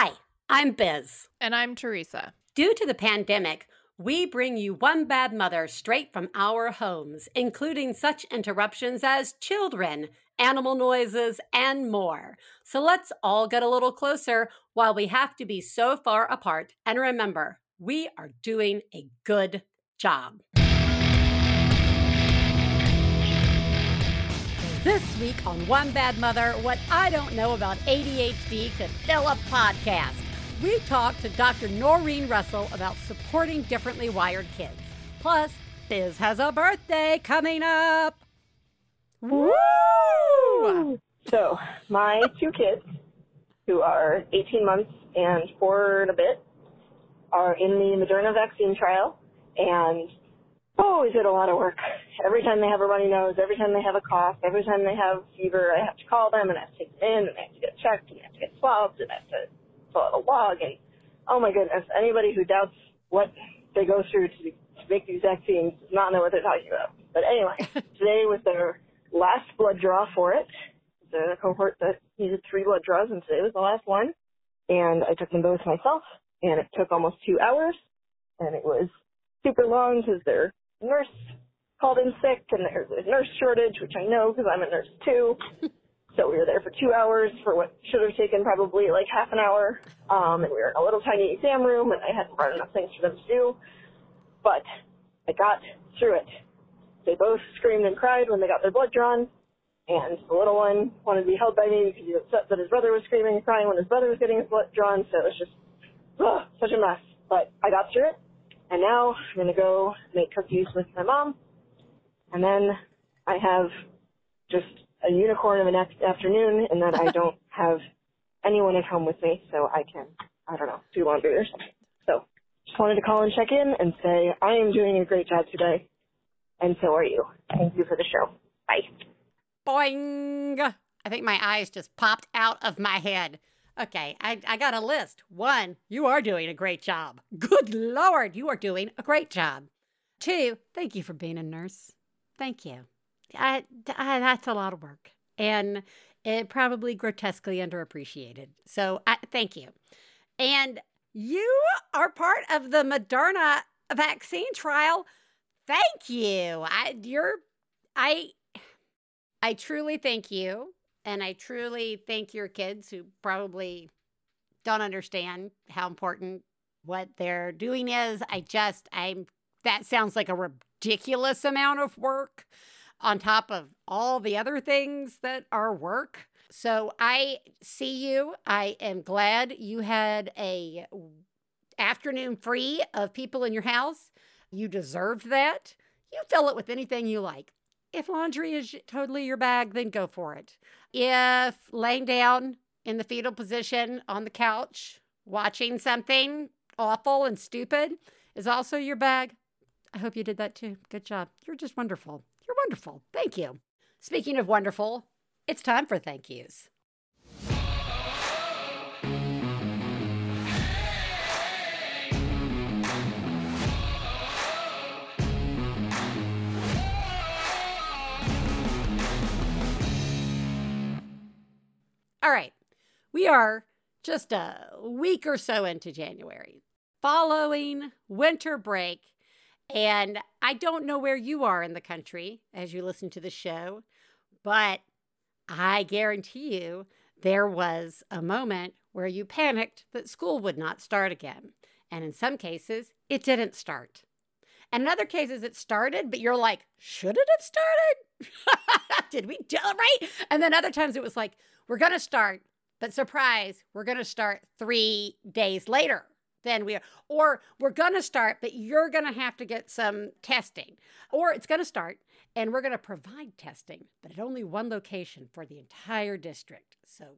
Hi, I'm Biz. And I'm Theresa. Due to the pandemic, we bring you One Bad Mother straight from our homes, including such interruptions as children, animal noises, and more. So let's all get a little closer while we have to be so far apart. And remember, we are doing a good job. This week on One Bad Mother, what I don't know about ADHD could fill a podcast. We talked to Dr. Norrine Russell about supporting differently wired kids. Plus, Biz has a birthday coming up. Woo! So, my two kids, who are 18 months and four and a bit, are in the Moderna vaccine trial, and oh, is it a lot of work. Every time they have a runny nose, every time they have a cough, every time they have fever, I have to call them and I have to take them in and I have to get checked and I have to get swabbed and I have to fill out a log and oh my goodness, anybody who doubts what they go through to, to make these vaccines does not know what they're talking about. But anyway, today was their last blood draw for it. The cohort that needed three blood draws and today was the last one. And I took them both myself and it took almost two hours and it was super long because their nurse called in sick and there's a nurse shortage, which I know because I'm a nurse too. so we were there for two hours for what should have taken probably like half an hour. Um, and we were in a little tiny exam room and I hadn't brought enough things for them to do. But I got through it. They both screamed and cried when they got their blood drawn. And the little one wanted to be held by me because he was upset that his brother was screaming and crying when his brother was getting his blood drawn. So it was just ugh, such a mess. But I got through it. And now I'm going to go make cookies with my mom. And then I have just a unicorn of an afternoon and then I don't have anyone at home with me so I can, I don't know, do laundry or something. So just wanted to call and check in and say I am doing a great job today. And so are you. Thank you for the show. Bye. Boing! I think my eyes just popped out of my head. Okay, I, I got a list. One, you are doing a great job. Good Lord, you are doing a great job. Two, thank you for being a nurse. Thank you. I, I, that's a lot of work and it probably grotesquely underappreciated. So I, thank you. And you are part of the Moderna vaccine trial. Thank you. I, you're, I, I truly thank you and I truly thank your kids who probably don't understand how important what they're doing is. I just, I'm, that sounds like a ridiculous amount of work on top of all the other things that are work. So I see you. I am glad you had a afternoon free of people in your house. You deserved that. You fill it with anything you like. If laundry is totally your bag, then go for it. If laying down in the fetal position on the couch, watching something awful and stupid is also your bag, I hope you did that too. Good job. You're just wonderful. You're wonderful. Thank you. Speaking of wonderful, it's time for thank yous. All right. We are just a week or so into January, following winter break. And I don't know where you are in the country as you listen to the show, but I guarantee you there was a moment where you panicked that school would not start again. And in some cases, it didn't start. And in other cases, it started, but you're like, should it have started? Did we do it right? And then other times it was like, we're going to start, but surprise, we're going to start three days later than we are. Or we're going to start, but you're going to have to get some testing. Or it's going to start and we're going to provide testing, but at only one location for the entire district. So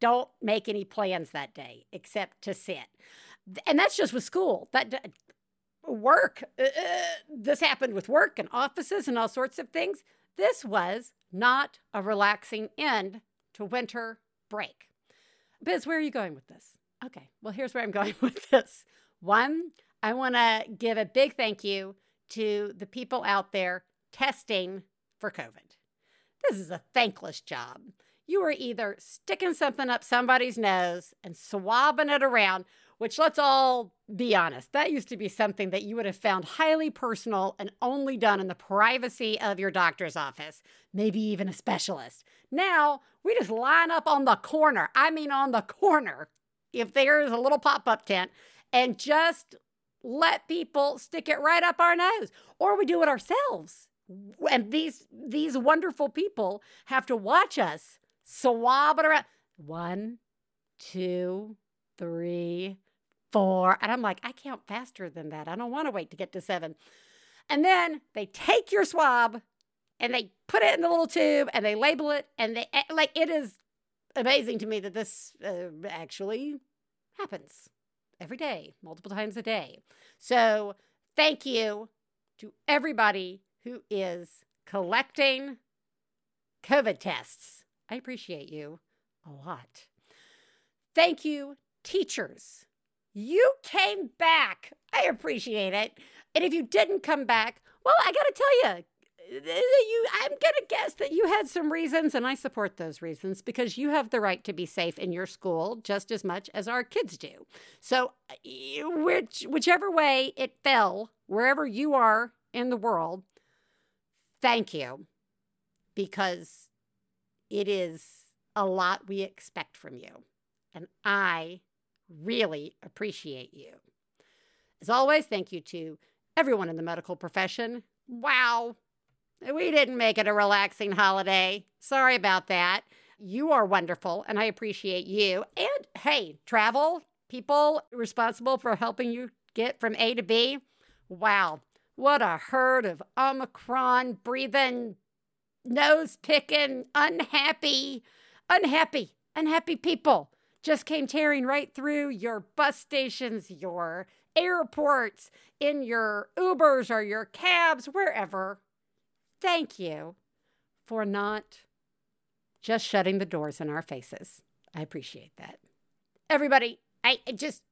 don't make any plans that day except to sit. And that's just with school. That work. Uh, this happened with work and offices and all sorts of things. This was not a relaxing end to winter break. Biz, where are you going with this? Okay, well, here's where I'm going with this. One, I want to give a big thank you to the people out there testing for COVID. This is a thankless job. you are either sticking something up somebody's nose and swabbing it around, which let's all be honest, that used to be something that you would have found highly personal and only done in the privacy of your doctor's office, maybe even a specialist. Now, we just line up on the corner. I mean, on the corner. If there is a little pop up tent and just let people stick it right up our nose, or we do it ourselves. And these these wonderful people have to watch us swab it around. One, two, three, four. And I'm like, I count faster than that. I don't want to wait to get to seven. And then they take your swab and they put it in the little tube and they label it. And they, eh, like, it is amazing to me that this uh, actually happens every day, multiple times a day. So thank you to everybody who is collecting COVID tests. I appreciate you a lot. Thank you, teachers. You came back. I appreciate it. And if you didn't come back, well, I got to tell you, you I'm going to guess that you had some reasons and I support those reasons because you have the right to be safe in your school just as much as our kids do. So eh, which whichever way it fell, wherever you are in the world, thank you because it is a lot we expect from you. And I really appreciate you. As always, thank you to everyone in the medical profession. Wow, we didn't make it a relaxing holiday. Sorry about that. You are wonderful, and I appreciate you. And hey, travel people responsible for helping you get from A to B. Wow, what a herd of Omicron breathing, nose picking, unhappy, unhappy, unhappy people just came tearing right through your bus stations, your airports, in your Ubers or your cabs, wherever thank you for not just shutting the doors in our faces. I appreciate that. Everybody, I just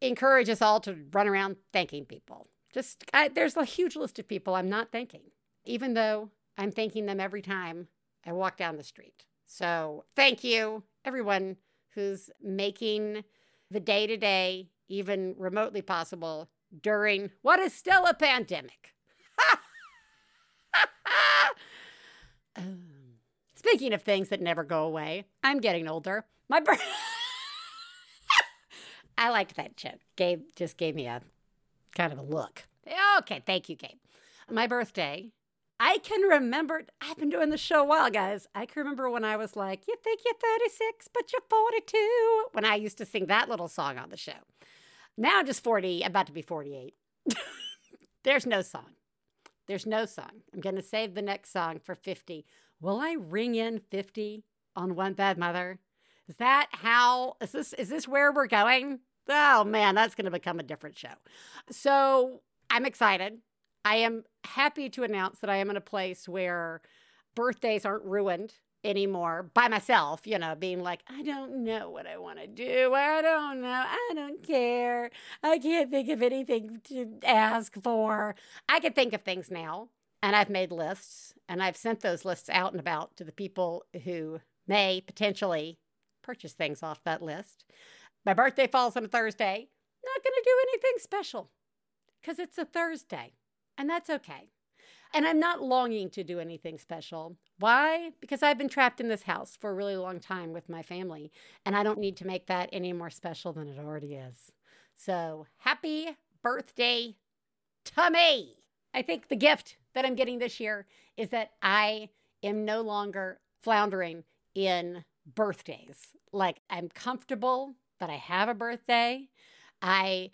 encourage us all to run around thanking people. Just, I, there's a huge list of people I'm not thanking, even though I'm thanking them every time I walk down the street. So thank you, everyone who's making the day to day even remotely possible during what is still a pandemic. Um, speaking of things that never go away, I'm getting older. My birth. I liked that joke. Gabe just gave me a kind of a look. Okay, thank you, Gabe. My birthday. I can remember, I've been doing the show a while, guys. I can remember when I was like, You think you're 36, but you're 42, when I used to sing that little song on the show. Now I'm just 40, about to be 48. There's no song. There's no song. I'm going to save the next song for 50. Will I ring in 50 on One Bad Mother? Is that how is this is this where we're going? Oh man, that's going to become a different show. So, I'm excited. I am happy to announce that I am in a place where birthdays aren't ruined anymore by myself, you know, being like, I don't know what I want to do. I don't know. I don't care. I can't think of anything to ask for. I can think of things now. And I've made lists and I've sent those lists out and about to the people who may potentially purchase things off that list. My birthday falls on a Thursday. Not going to do anything special because it's a Thursday, and that's okay. And I'm not longing to do anything special. Why? Because I've been trapped in this house for a really long time with my family, and I don't need to make that any more special than it already is. So, happy birthday to me! I think the gift that I'm getting this year is that I am no longer floundering in birthdays. Like, I'm comfortable that I have a birthday. I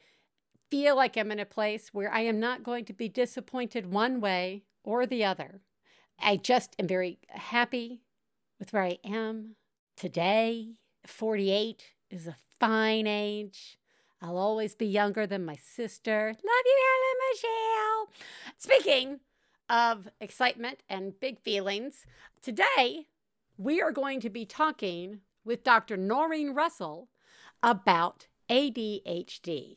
feel like I'm in a place where I am not going to be disappointed one way or the other. I just am very happy with where I am today. 48 is a fine age. I'll always be younger than my sister. Love you, Ellen Michelle. Speaking of excitement and big feelings, today we are going to be talking with Dr. Norrine Russell about ADHD.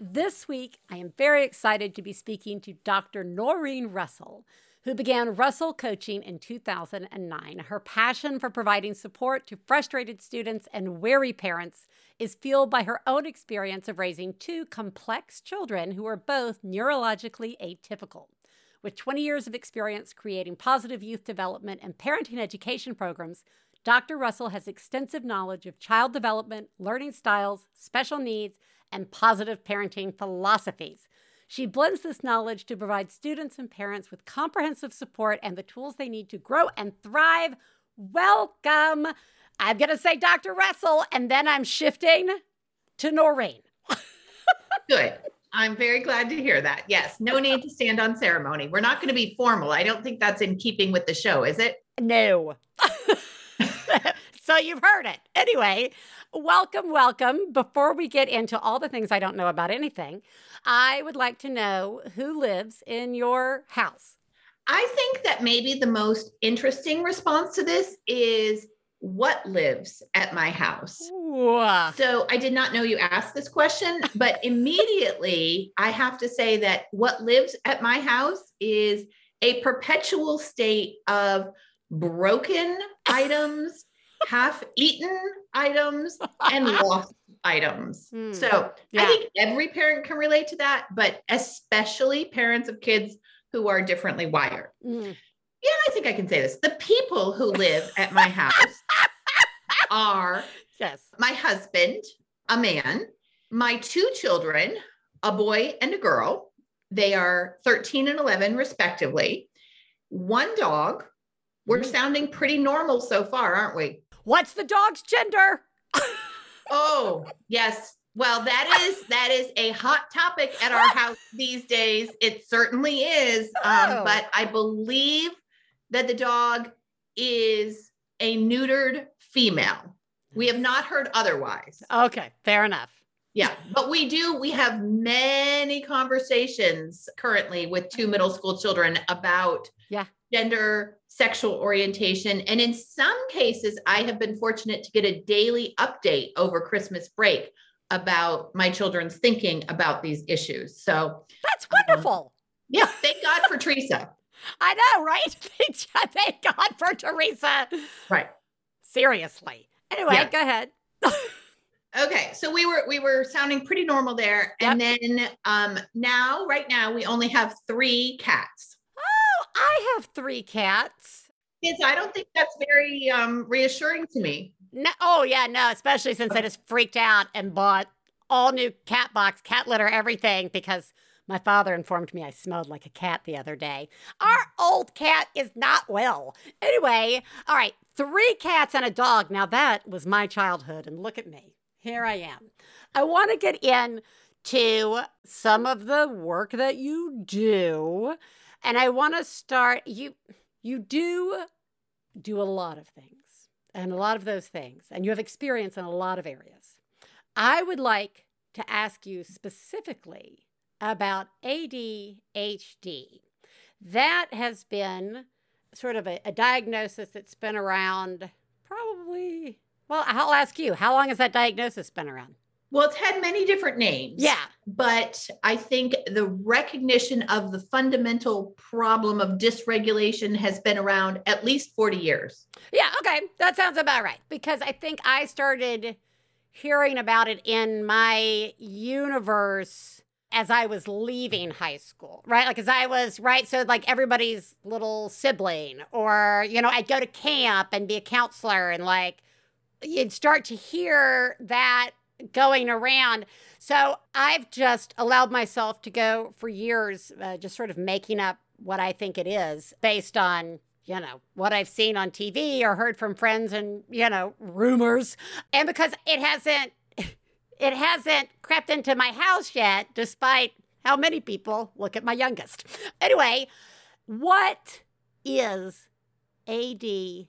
This week, I am very excited to be speaking to Dr. Norrine Russell, who began Russell Coaching in 2009. Her passion for providing support to frustrated students and weary parents is fueled by her own experience of raising two complex children who are both neurologically atypical. With 20 years of experience creating positive youth development and parenting education programs, Dr. Russell has extensive knowledge of child development, learning styles, special needs, and positive parenting philosophies. She blends this knowledge to provide students and parents with comprehensive support and the tools they need to grow and thrive. Welcome. I'm going to say Dr. Russell, and then I'm shifting to Norrine. Good. I'm very glad to hear that. Yes, no need to stand on ceremony. We're not going to be formal. I don't think that's in keeping with the show, is it? No. so you've heard it. Anyway, welcome, welcome. Before we get into all the things I don't know about anything, I would like to know who lives in your house. I think that maybe the most interesting response to this is what lives at my house. Ooh. So I did not know you asked this question, but immediately I have to say that what lives at my house is a perpetual state of broken items, half eaten items, and lost items. Hmm. So Yeah. I think every parent can relate to that, but especially parents of kids who are differently wired. Mm. Yeah, I think I can say this. The people who live at my house are Yes. my husband, a man, my two children, a boy and a girl. They are 13 and 11, respectively. One dog. We're Mm. sounding pretty normal so far, aren't we? What's the dog's gender? Oh, yes. Well, that is that is a hot topic at our house these days. It certainly is. Um, Oh. but I believe that the dog is a neutered female. We have not heard otherwise. Okay, fair enough. Yeah, but we do. We have many conversations currently with two middle school children about Yeah. Gender, sexual orientation. And in some cases, I have been fortunate to get a daily update over Christmas break about my children's thinking about these issues. So, That's wonderful. yeah, thank God for Theresa. I know, right? Thank God for Theresa. Right. Seriously. Anyway, Yeah. go ahead. Okay, so we were we were sounding pretty normal there, and then um now right now we only have three cats. I have three cats. Kids, I don't think that's very um reassuring to me. No, oh yeah, no, especially since I just freaked out and bought all new cat box, cat litter, everything because my father informed me I smelled like a cat the other day. Our old cat is not well. Anyway, all right, three cats and a dog. Now that was my childhood, and look at me. Here I am. I want to get in to some of the work that you do, and I want to start you you do do a lot of things and a lot of those things, and you have experience in a lot of areas. I would like to ask you specifically about ADHD. That has been sort of a, a diagnosis that's been around probably, well, I'll ask you, how long has that diagnosis been around? Well, it's had many different names. Yeah. But I think the recognition of the fundamental problem of dysregulation has been around at least 40 years. Yeah, okay. That sounds about right. Because I think I started hearing about it in my universe as I was leaving high school, right? Like, as I was, right? So, like, everybody's little sibling, or, you know, I'd go to camp and be a counselor, and like, you'd start to hear that going around. So, I've just allowed myself to go for years, uh, just sort of making up what I think it is based on you know, what I've seen on TV or heard from friends and, you know, rumors. And because it hasn't it hasn't crept into my house yet despite how many people look at my youngest. Anyway, what is ADHD?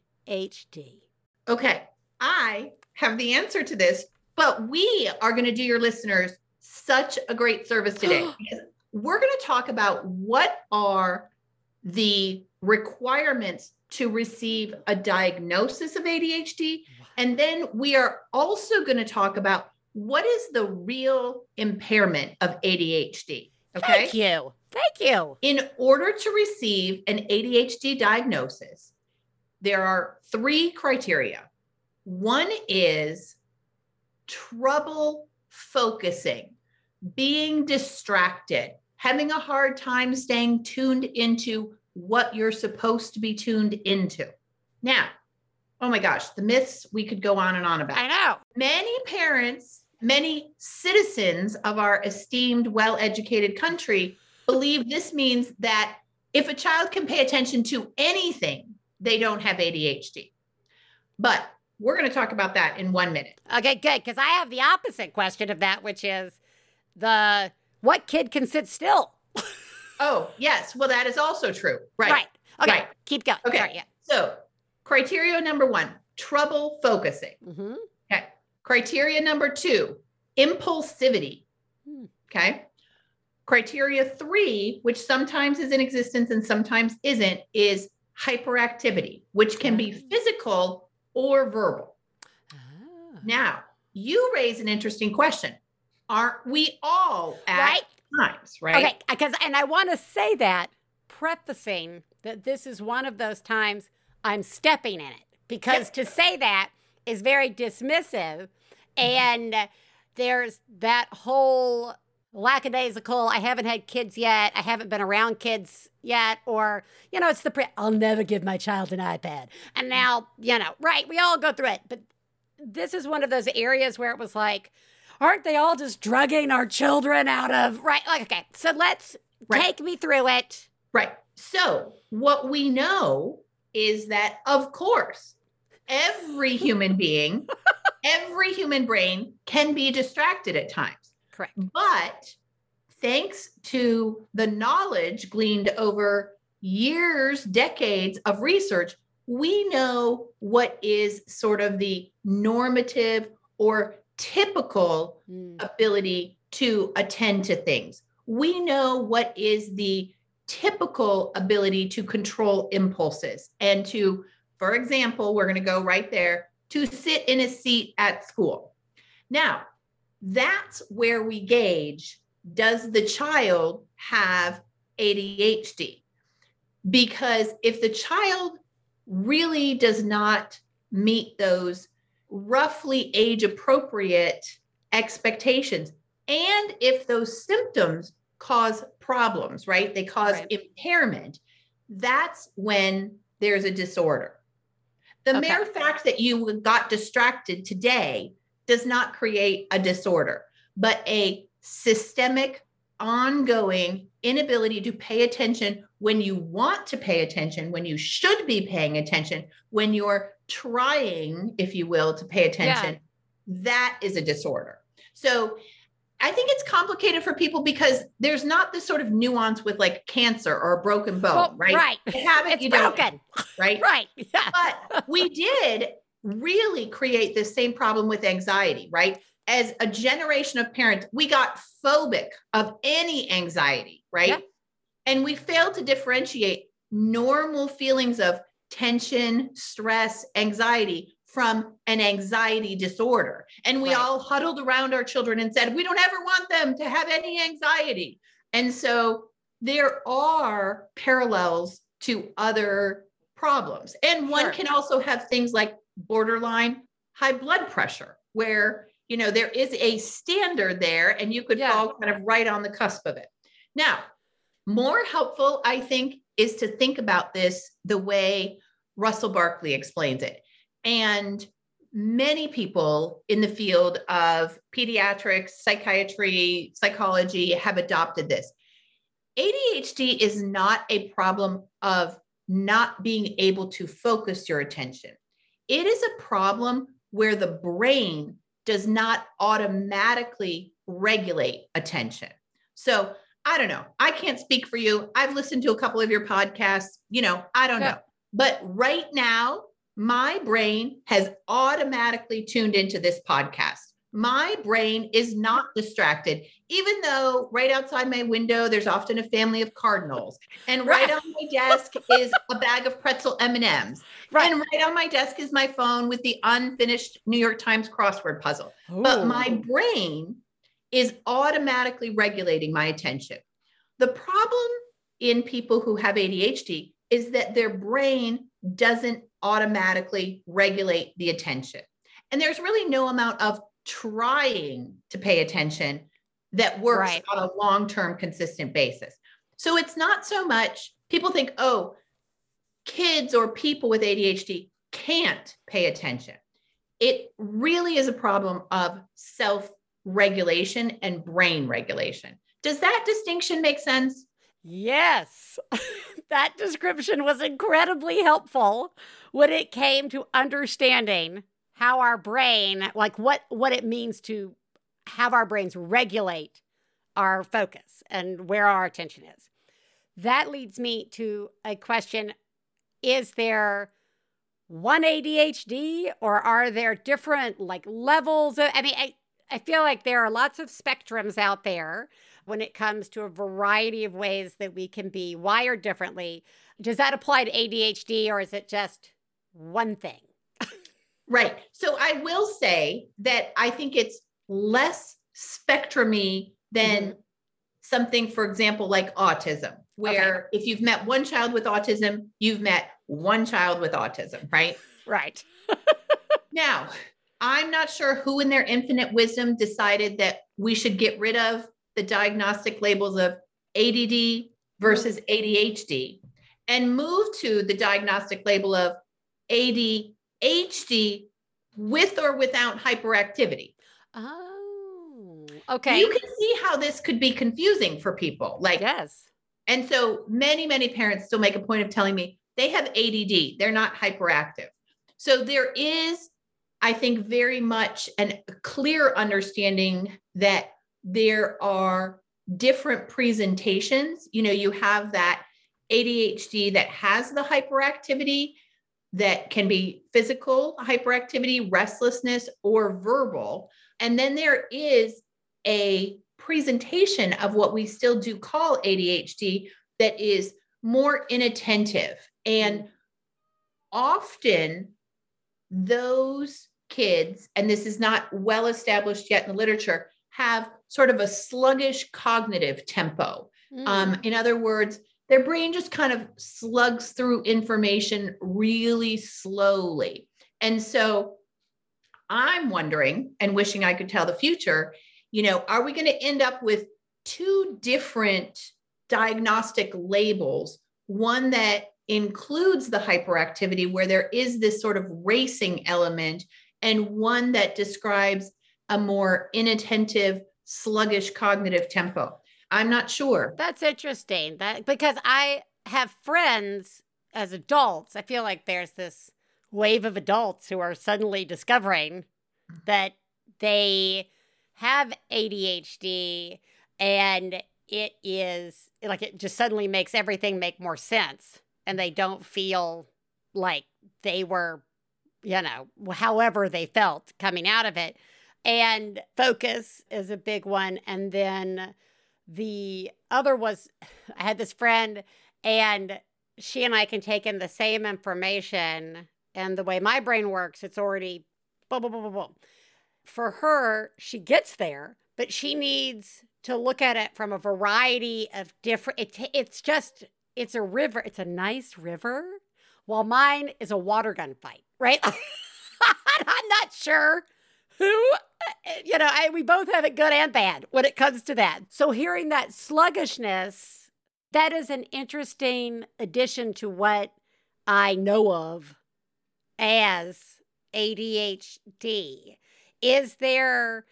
Okay. I have the answer to this, but we are going to do your listeners such a great service today because we're going to talk about what are the requirements to receive a diagnosis of ADHD. And then we are also going to talk about what is the real impairment of ADHD. Okay. Thank you. Thank you. In order to receive an ADHD diagnosis, there are three criteria. One is trouble focusing, being distracted, having a hard time staying tuned into what you're supposed to be tuned into. Now, oh my gosh, the myths we could go on and on about. I know. Many parents, many citizens of our esteemed, well educated country believe this means that if a child can pay attention to anything, they don't have ADHD. But we're going to talk about that in one minute. Okay, good. Because I have the opposite question of that, which is the what kid can sit still? Oh, yes. Well, that is also true. Right. Right. Okay. Right. Keep going. Okay. Sorry, yeah. So, criteria number one trouble focusing. Mm-hmm. Okay. Criteria number two impulsivity. Hmm. Okay. Criteria three, which sometimes is in existence and sometimes isn't, is hyperactivity, which can be Ah. physical or verbal. Ah. Now, you raise an interesting question. Aren't we all at Right? times, right? Okay. Because, and I want to say that, prefacing that this is one of those times I'm stepping in it. Because to say that is very dismissive. And there's that whole lackadaisical, I haven't had kids yet, I haven't been around kids yet, or, you know, it's the pre, I'll never give my child an iPad. And mm. now, you know, right, we all go through it. But this is one of those areas where it was like, aren't they all just drugging our children out of, right? Like, okay, so let's Right. take me through it. Right. So, what we know is that, of course, every human being, every human brain can be distracted at times. Correct. But thanks to the knowledge gleaned over years, decades of research, we know what is sort of the normative or typical Mm. ability to attend to things. We know what is the typical ability to control impulses and to, for example, we're going to go right there to sit in a seat at school. Now, that's where we gauge does the child have ADHD? Because if the child really does not meet those roughly age appropriate expectations, and if those symptoms cause problems, right? They cause Right. impairment, that's when there's a disorder. The Okay. mere fact that you got distracted today does not create a disorder, but a systemic, ongoing inability to pay attention when you want to pay attention, when you should be paying attention, when you're trying, if you will, to pay attention. That is a disorder. So I think it's complicated for people because there's not this sort of nuance with like cancer or a broken bone, Well, right? Right. You have it, it's you don't. broken. Right. Right. Yeah. But we did really create this same problem with anxiety, right? As a generation of parents, we got phobic of any anxiety, right? And we failed to differentiate normal feelings of tension, stress, anxiety from an anxiety disorder. And we Right. all huddled around our children and said, we don't ever want them to have any anxiety. And so there are parallels to other problems. And one Sure. can also have things like borderline high blood pressure, where you know there is a standard there and you could Yeah. fall kind of right on the cusp of it. Now, more helpful, I think, is to think about this the way Russell Barkley explains it. And many people in the field of pediatrics, psychiatry, psychology have adopted this. ADHD is not a problem of not being able to focus your attention. It is a problem where the brain does not automatically regulate attention. So I don't know. I can't speak for you. I've listened to a couple of your podcasts. You know, I don't Yeah. know. But right now, my brain has automatically tuned into this podcast. My brain is not distracted, even though right outside my window there's often a family of cardinals, and right Right. on my desk is a bag of pretzel M and M's, Right. and right on my desk is my phone with the unfinished New York Times crossword puzzle but my brain is automatically regulating my attention. The problem in people who have ADHD is that their brain doesn't automatically regulate the attention. And there's really no amount of trying to pay attention that works Right. on a long term, consistent basis. So it's not so much people think, oh, kids or people with ADHD can't pay attention. It really is a problem of self regulation and brain regulation. Does that distinction make sense? Yes, that description was incredibly helpful when it came to understanding how our brain, like what what it means to have our brains regulate our focus and where our attention is. That leads me to a question is there one ADHD or are there different like levels of, I mean I I feel like there are lots of spectrums out there when it comes to a variety of ways that we can be wired differently. Does that apply to ADHD or is it just one thing? Right. So I will say that I think it's less spectrumy than mm-hmm. something, for example, like autism, where if you've met one child with autism, you've met one child with autism, right? Right. Now, I'm not sure who in their infinite wisdom decided that we should get rid of the diagnostic labels of ADD versus ADHD and move to the diagnostic label of ADHD with or without hyperactivity. Oh, okay. You can see how this could be confusing for people. Like, yes. and so many, many parents still make a point of telling me they have ADD, they're not hyperactive. So there is, I think, very much an clear understanding that there are different presentations. You know, you have that ADHD that has the hyperactivity that can be physical hyperactivity, restlessness, or verbal. And then there is a presentation of what we still do call ADHD that is more inattentive. And often those kids, and this is not well established yet in the literature, have sort of a sluggish cognitive tempo. Um, Mm. in other words, their brain just kind of slugs through information really slowly. And so I'm wondering and wishing I could tell the future, you know, are we going to end up with two different diagnostic labels? One that includes the hyperactivity, where there is this sort of racing element, and one that describes a more inattentive, sluggish cognitive tempo. I'm not sure. That's interesting. That because I have friends as adults. I feel like there's this wave of adults who are suddenly discovering that they have ADHD and it is like it just suddenly makes everything make more sense and they don't feel like they were you know however they felt coming out of it and focus is a big one and then the other was I had this friend and she and I can take in the same information and the way my brain works, it's already boom, boom, boom, boom, boom. For her, she gets there, but she needs to look at it from a variety of different. It, it's just, it's a river. It's a nice river, while mine is a water gun fight, right? I'm not sure who eh, you know, I, we both have it good and bad when it comes to that. So hearing that sluggishness, that is an interesting addition to what I know of as ADHD. Is there,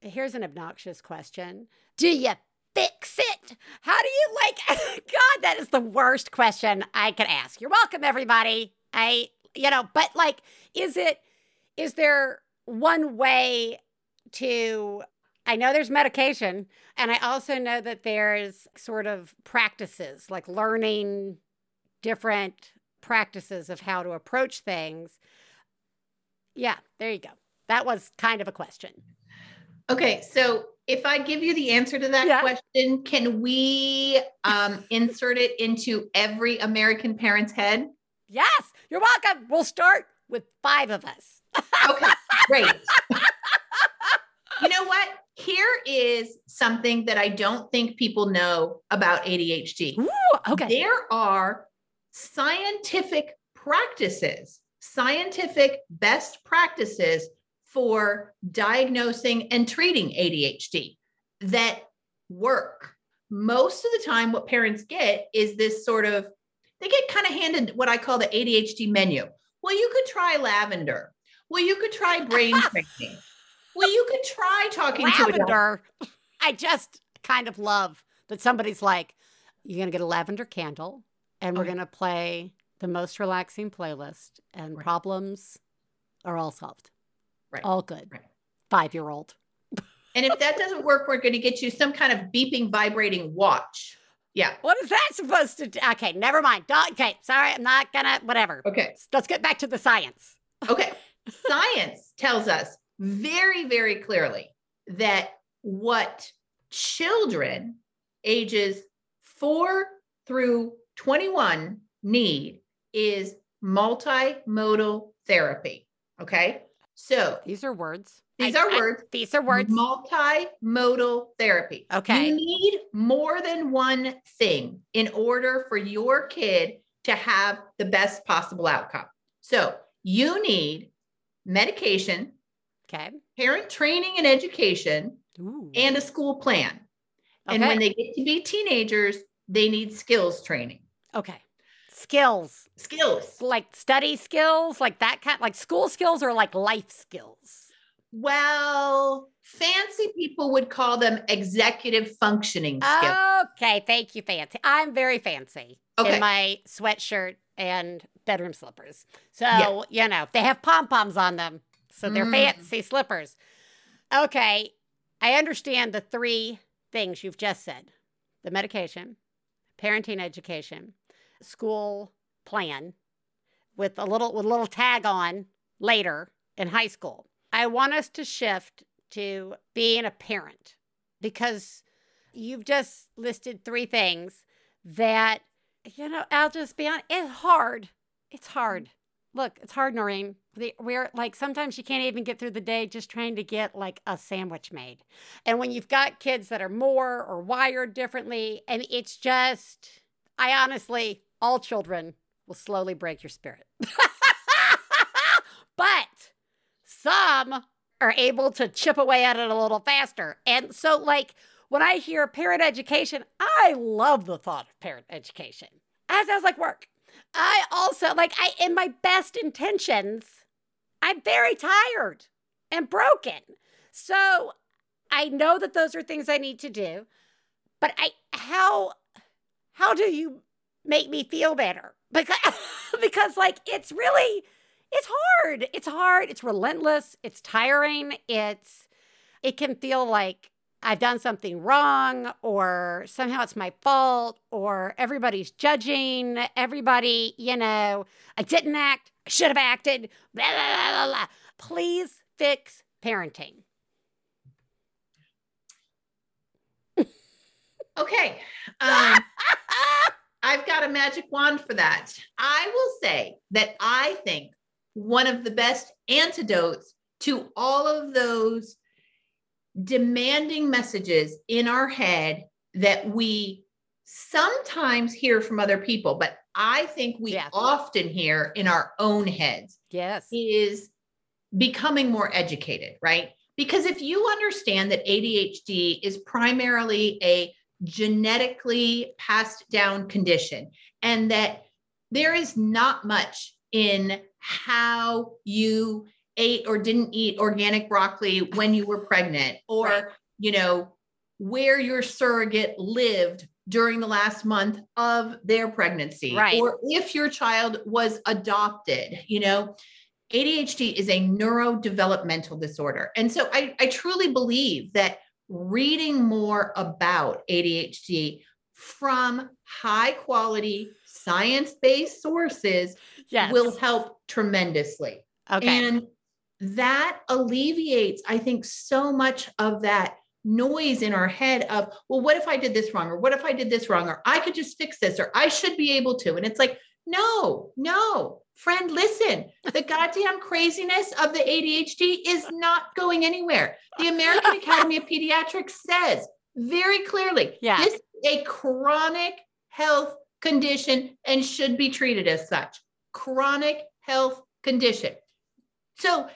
here's an obnoxious question Do you fix it? How do you like, God, that is the worst question I could ask. You're welcome, everybody. I, you know, but like, is it, is there one way to I know there's medication, and I also know that there's sort of practices, like learning different practices of how to approach things. Yeah, there you go. That was kind of a question. Okay, so if I give you the answer to that Yeah. question, can we um, insert it into every American parent's head? Yes, you're welcome. We'll start with five of us. Okay, great. you know what? Here is something that I don't think people know about ADHD. Ooh, okay. There are scientific practices, scientific best practices for diagnosing and treating ADHD that work. Most of the time, what parents get is this sort of, they get kind of handed what I call the ADHD menu. Well, you could try lavender. Well, you could try brain training. Well, you could try talking to a doctor. lavender. I just kind of love that somebody's like, you're going to get a lavender candle and we're oh. Okay. going to play the most relaxing playlist and Right. problems are all solved. Right. All good. Right. Five year old. And if that doesn't work, we're going to get you some kind of beeping, vibrating watch. Yeah. What is that supposed to do? Okay, never mind. Okay, sorry. I'm not going to, whatever. Okay. Let's get back to the science. Okay. Science tells us very, very clearly that what children ages four through 21 need is multimodal therapy. Okay. So These are words. these I- are I- words. These are words. Multimodal therapy. Okay. You need more than one thing in order for your kid to have the best possible outcome. So you need medication, Okay. parent training and education, Ooh. and a school plan. Okay. And when they get to be teenagers, they need skills training. okay. Skills. Skills. Like study skills, like that kind like school skills or like life skills. Well, fancy people would call them executive functioning skills. Okay, thank you, fancy. I'm very fancy Okay. in my sweatshirt and bedroom slippers. So, Yeah. you know, they have pom poms on them. So they're Mm. fancy slippers. Okay, I understand the three things you've just said the medication, parenting education, school plan with a little with a little tag on later in high school. I want us to shift to being a parent because you've just listed three things that you know i'll just be on. it's hard it's hard look it's hard norrine we're like sometimes you can't even get through the day just trying to get like a sandwich made and when you've got kids that are more or wired differently and it's just i honestly all children will slowly break your spirit but some are able to chip away at it a little faster. And so, like, when I hear parent education, I love the thought of parent education. That sounds like work. I also, like, I, in my best intentions, I'm very tired and broken. So I know that those are things I need to do, but I, how, how do you make me feel better? Because, because like, it's really, it's hard. It's hard. It's relentless. It's tiring. It's it can feel like I've done something wrong or somehow it's my fault or everybody's judging. Everybody, you know, I didn't act. I should have acted. Blah, blah, blah, blah. Please fix parenting. Okay. Um, I've got a magic wand for that. I will say that I think one of the best antidotes to all of those demanding messages in our head that we sometimes hear from other people, but I think we Yeah. often hear in our own heads Yes. is becoming more educated, right? Because if you understand that ADHD is primarily a genetically passed down condition and that there is not much in how you ate or didn't eat organic broccoli when you were pregnant or Right. you know where your surrogate lived during the last month of their pregnancy Right. or if your child was adopted you know ADHD is a neurodevelopmental disorder. And so I, I truly believe that reading more about ADHD from high quality science based sources Yes. will help tremendously. okay. And that alleviates, I think, so much of that noise in our head of, well, what if I did this wrong? Or what if I did this wrong? Or I could just fix this, or I should be able to. And it's like, no, no, friend, listen. The goddamn craziness of the ADHD is not going anywhere. The American Academy of Pediatrics says very clearly Yeah. this is a chronic health condition and should be treated as such. Chronic health condition. So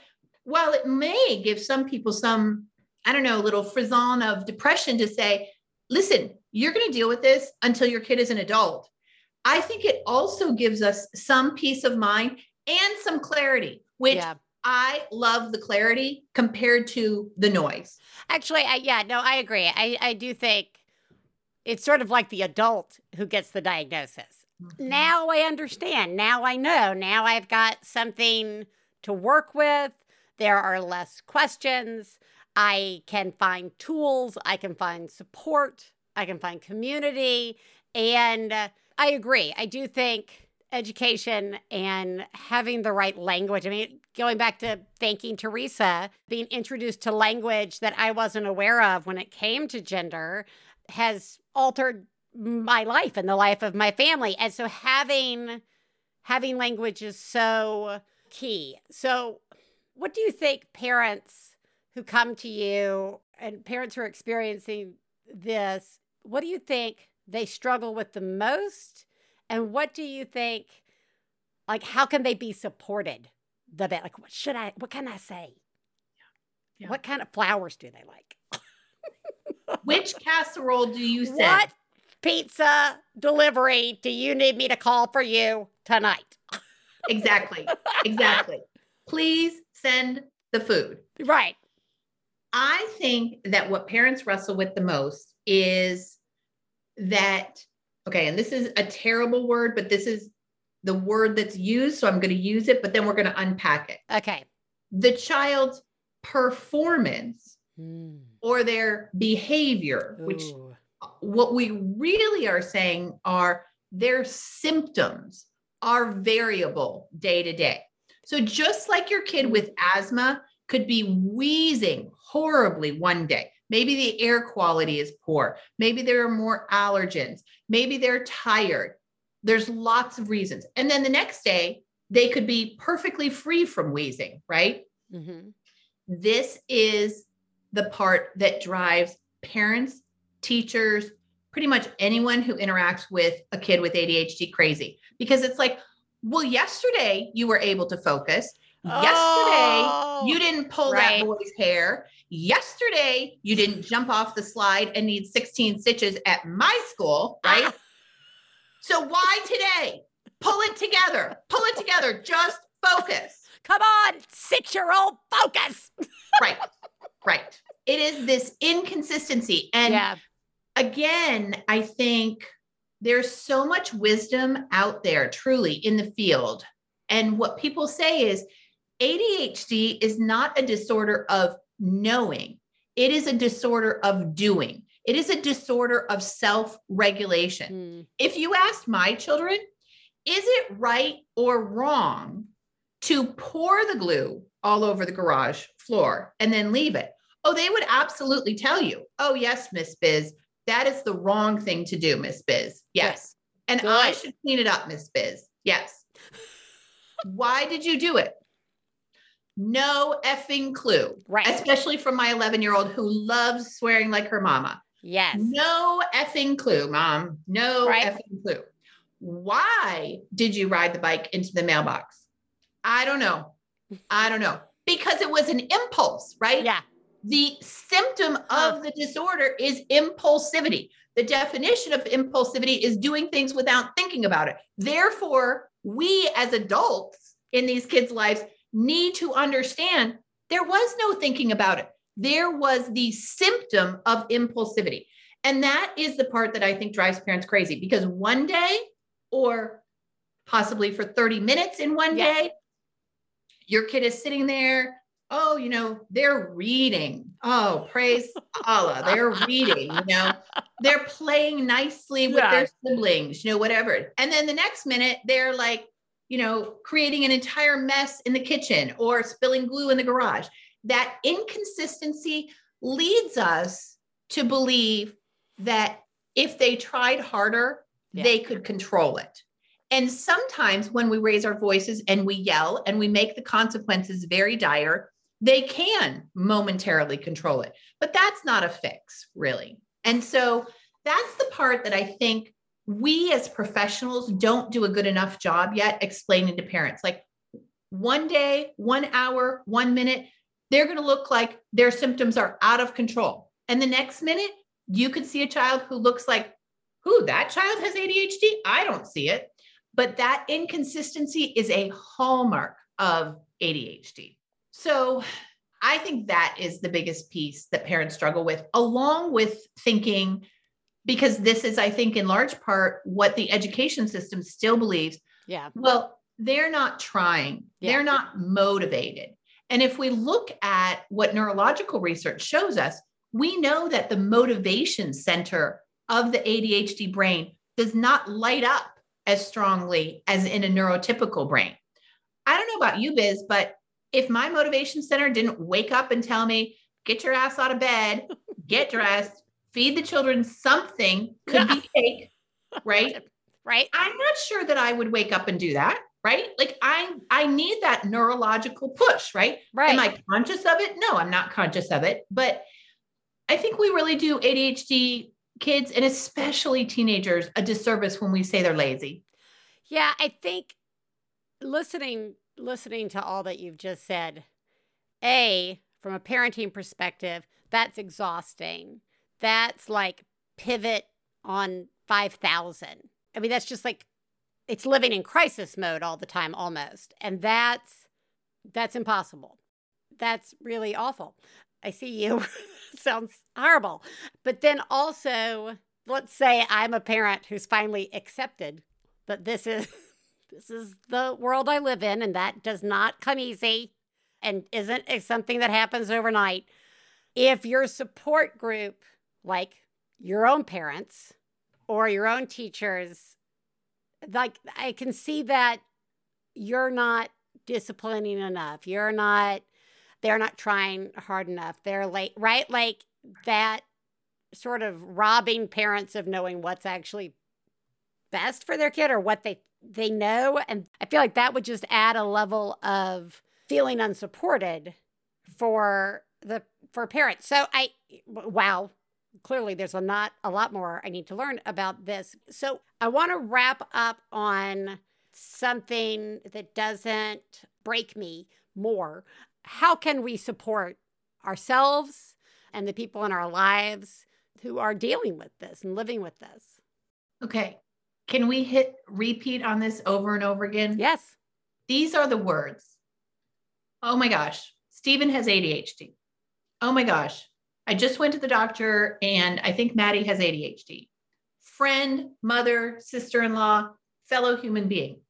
while it may give some people some, I don't know, a little frisson of depression to say, listen, you're going to deal with this until your kid is an adult. I think it also gives us some peace of mind and some clarity, which yeah. I love the clarity compared to the noise. Actually, I, yeah, no, I agree. I, I do think it's sort of like the adult who gets the diagnosis. Mm-hmm. Now I understand. Now I know. Now I've got something to work with. There are less questions. I can find tools. I can find support. I can find community. And uh, I agree. I do think education and having the right language. I mean, going back to thanking Theresa, being introduced to language that I wasn't aware of when it came to gender has altered my life and the life of my family. And so having having language is so key. So what do you think parents who come to you and parents who are experiencing this, what do you think they struggle with the most? And what do you think, like, how can they be supported the best? Like, what should I, what can I say? Yeah. What kind of flowers do they like? Which casserole do you send? What pizza delivery do you need me to call for you tonight? Exactly. Exactly. Please send the food. Right. I think that what parents wrestle with the most is that, okay, and this is a terrible word, but this is the word that's used. So I'm going to use it, but then we're going to unpack it. Okay. The child's performance Hmm. or their behavior, which what we really are saying are their symptoms are variable day to day. So just like your kid with asthma could be wheezing horribly one day, maybe the air quality is poor, maybe there are more allergens, maybe they're tired. There's lots of reasons. And then the next day, they could be perfectly free from wheezing, right? Mhm. this is the part that drives parents, teachers, pretty much anyone who interacts with a kid with ADHD crazy because it's like, well, yesterday you were able to focus. Yesterday Oh, you didn't pull right. that boy's hair. Yesterday you didn't jump off the slide and need 16 stitches at my school, right? Ah. So why today? Pull it together. Pull it together. Just focus. Come on, six year old, focus. right right it is this inconsistency and yeah. again i think there's so much wisdom out there truly in the field and what people say is adhd is not a disorder of knowing it is a disorder of doing it is a disorder of self-regulation Hmm. if you asked my children, is it right or wrong to pour the glue all over the garage floor and then leave it? Oh, they would absolutely tell you, oh, yes, Miss Biz, that is the wrong thing to do, Miss Biz. Yes. And I should clean it up, Miss Biz. Yes. Why did you do it? No effing clue, Right. especially from my 11 year old who loves swearing like her mama. Yes. No effing clue, mom. No Right. effing clue. Why did you ride the bike into the mailbox? I don't know. I don't know. Because it was an impulse, right? Yeah. The symptom of the disorder is impulsivity. The definition of impulsivity is doing things without thinking about it. Therefore, we as adults in these kids' lives need to understand there was no thinking about it. There was the symptom of impulsivity. And that is the part that I think drives parents crazy because one day, or possibly for 30 minutes in one Yeah. day, your kid is sitting there oh, you know, they're reading. Oh, praise Allah. They're reading, you know, they're playing nicely with Yeah. their siblings, you know, whatever. And then the next minute, they're like, you know, creating an entire mess in the kitchen or spilling glue in the garage. That inconsistency leads us to believe that if they tried harder, Yeah. they could control it. And sometimes when we raise our voices and we yell and we make the consequences very dire, they can momentarily control it. But that's not a fix, really. And so that's the part that I think we as professionals don't do a good enough job yet explaining to parents. Like one day, one hour, one minute, they're going to look like their symptoms are out of control. And the next minute, you could see a child who looks like, who that child has ADHD? I don't see it. But that inconsistency is a hallmark of ADHD. So I think that is the biggest piece that parents struggle with, along with thinking, because this is, I think, in large part what the education system still believes Yeah. well, they're not trying, Yeah. they're not motivated. And if we look at what neurological research shows us, we know that the motivation center of the ADHD brain does not light up as strongly as in a neurotypical brain. I don't know about you, Biz, but if my motivation center didn't wake up and tell me, get your ass out of bed, get dressed, feed the children something, could be cake, right? Right? I'm not sure that I would wake up and do that, right? Like I I need that neurological push, right? Right. Am I conscious of it? No, I'm not conscious of it, but I think we really do ADHD kids and especially teenagers a disservice when we say they're lazy. Yeah, I think listening listening to all that you've just said, a from a parenting perspective, that's exhausting. That's like pivot on 5000. I mean, that's just like it's living in crisis mode all the time almost. And that's that's impossible. That's really awful. I see you. Sounds horrible. But then also, let's say I'm a parent who's finally accepted that this is this is the world I live in and that does not come easy and isn't something that happens overnight. If your support group like your own parents or your own teachers like I can see that you're not disciplining enough. You're not they're not trying hard enough. They're late, right? Like that sort of robbing parents of knowing what's actually best for their kid or what they they know and I feel like that would just add a level of feeling unsupported for the for parents. So I wow, clearly there's a not a lot more I need to learn about this. So I want to wrap up on something that doesn't break me more. How can we support ourselves and the people in our lives who are dealing with this and living with this? Okay. Can we hit repeat on this over and over again? Yes. These are the words. Oh my gosh, Stephen has ADHD. Oh my gosh, I just went to the doctor and I think Maddie has ADHD. Friend, mother, sister in law, fellow human being.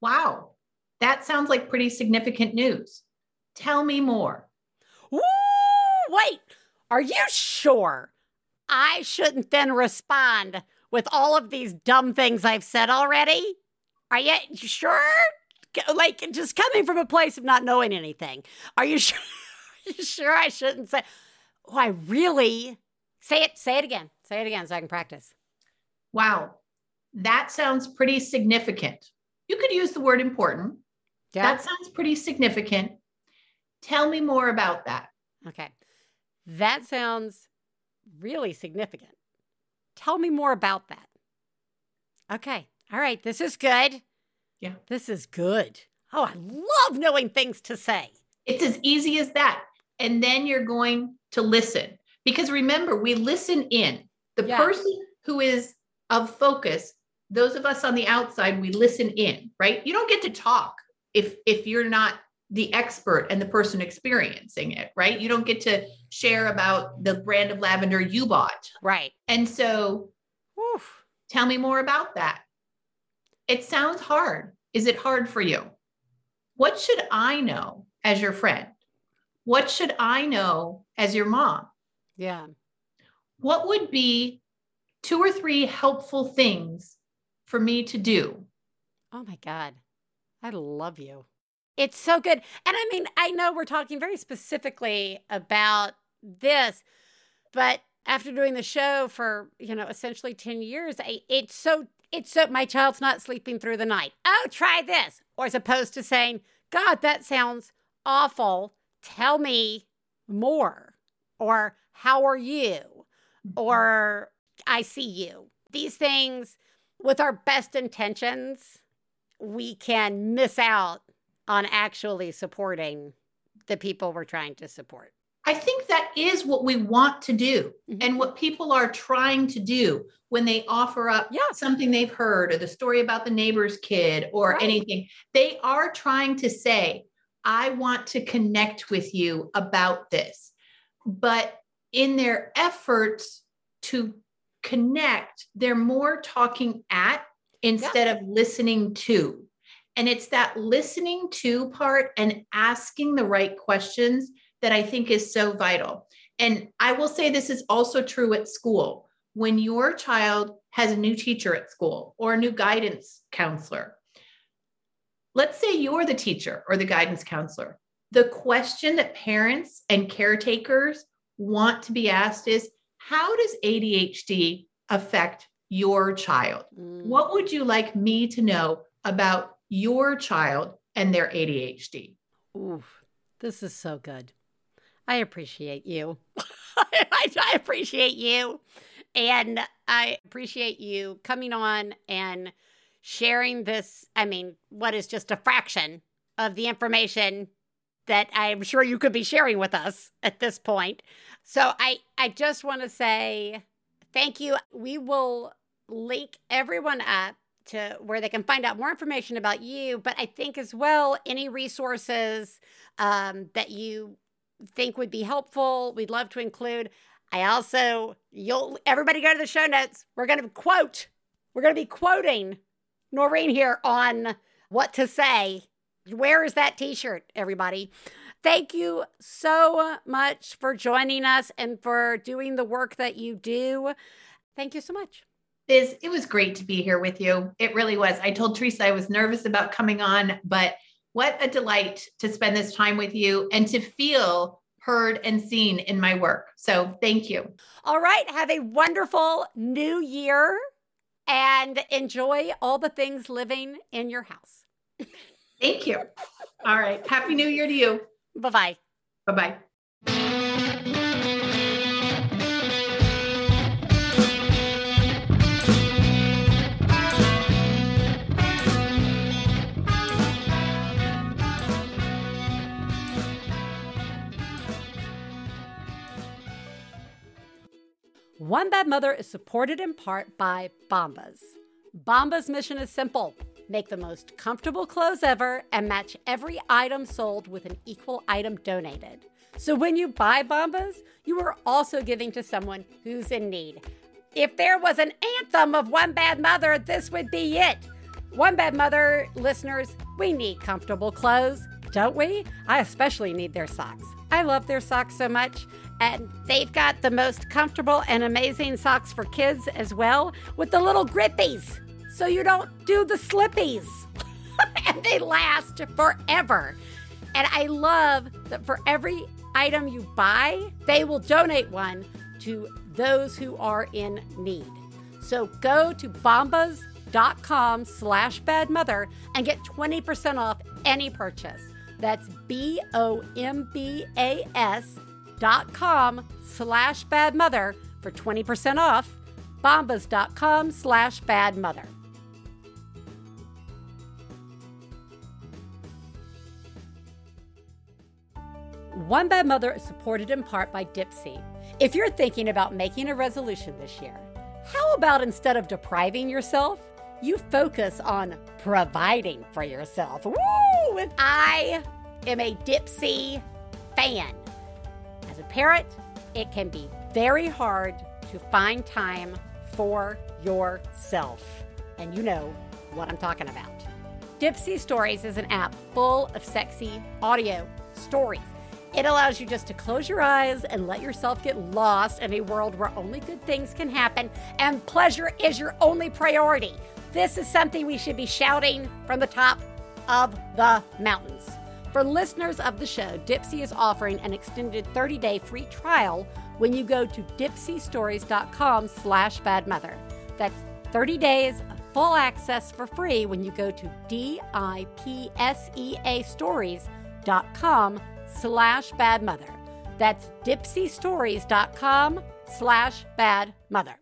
Wow, that sounds like pretty significant news. Tell me more. Wait, are you sure I shouldn't then respond with all of these dumb things I've said already? Are you sure? Like just coming from a place of not knowing anything. Are you sure? Are you sure I shouldn't say? Oh, I really say it. Say it again. Say it again so I can practice. Wow, that sounds pretty significant. You could use the word important. Yeah. That sounds pretty significant. Tell me more about that. Okay. That sounds really significant. Tell me more about that. Okay. All right. This is good. Yeah. This is good. Oh, I love knowing things to say. It's as easy as that. And then you're going to listen. Because remember, we listen in. The Yeah. person who is of focus, those of us on the outside, we listen in, right? You don't get to talk if if you're not the expert and the person experiencing it, right? You don't get to share about the brand of lavender you bought. Right. And so Woof. tell me more about that. It sounds hard. Is it hard for you? What should I know as your friend? what should I know as your mom? Yeah. What would be two or three helpful things for me to do? Oh my God. I love you. It's so good. And I mean, I know we're talking very specifically about this, but after doing the show for, you know, essentially 10 years, I, it's so, it's so, my child's not sleeping through the night. Oh, try this. Or as opposed to saying, God, that sounds awful. Tell me more. Or how are you? Mm-hmm. Or I see you. These things, with our best intentions, we can miss out on actually supporting the people we're trying to support. I think that is what we want to do mm-hmm. and what people are trying to do when they offer up yeah. something they've heard or the story about the neighbor's kid or right. anything. They are trying to say, I want to connect with you about this. But in their efforts to connect, they're more talking at instead yeah. of listening to. And it's that listening to part and asking the right questions that I think is so vital. And I will say this is also true at school. When your child has a new teacher at school or a new guidance counselor, let's say you're the teacher or the guidance counselor. The question that parents and caretakers want to be asked is How does ADHD affect your child? Mm. What would you like me to know about your child and their ADHD? Ooh, this is so good. I appreciate you. I, I appreciate you. And I appreciate you coming on and sharing this. I mean, what is just a fraction of the information that I'm sure you could be sharing with us at this point. So I, I just want to say thank you. We will link everyone up to where they can find out more information about you, but I think as well any resources um, that you think would be helpful, we'd love to include. I also, you'll everybody go to the show notes. We're going to quote. We're going to be quoting Norrine here on what to say. Where is that T-shirt, everybody? Thank you so much for joining us and for doing the work that you do. Thank you so much. Biz, it was great to be here with you. It really was. I told Theresa I was nervous about coming on, but what a delight to spend this time with you and to feel heard and seen in my work. So thank you. All right. Have a wonderful new year and enjoy all the things living in your house. Thank you. All right. Happy New Year to you. Bye bye. Bye bye. One Bad Mother is supported in part by Bombas. Bombas' mission is simple make the most comfortable clothes ever and match every item sold with an equal item donated. So when you buy Bombas, you are also giving to someone who's in need. If there was an anthem of One Bad Mother, this would be it. One Bad Mother listeners, we need comfortable clothes, don't we? I especially need their socks. I love their socks so much. And they've got the most comfortable and amazing socks for kids as well, with the little grippies, so you don't do the slippies. and they last forever. And I love that for every item you buy, they will donate one to those who are in need. So go to bombas.com slash badmother and get 20% off any purchase. That's B O M B A S dot com slash bad mother for 20% off. Bombas.com slash bad mother. One Bad Mother is supported in part by Dipsea. If you're thinking about making a resolution this year, how about instead of depriving yourself, you focus on providing for yourself? Woo! I am a Dipsea fan. As a parent, it can be very hard to find time for yourself. And you know what I'm talking about. Dipsea Stories is an app full of sexy audio stories. It allows you just to close your eyes and let yourself get lost in a world where only good things can happen and pleasure is your only priority. This is something we should be shouting from the top of the mountains. For listeners of the show, Dipsea is offering an extended 30-day free trial when you go to dipseastories.com slash badmother. That's 30 days of full access for free when you go to D-I-P-S-E-A stories.com slash badmother. That's dipseastories.com slash badmother.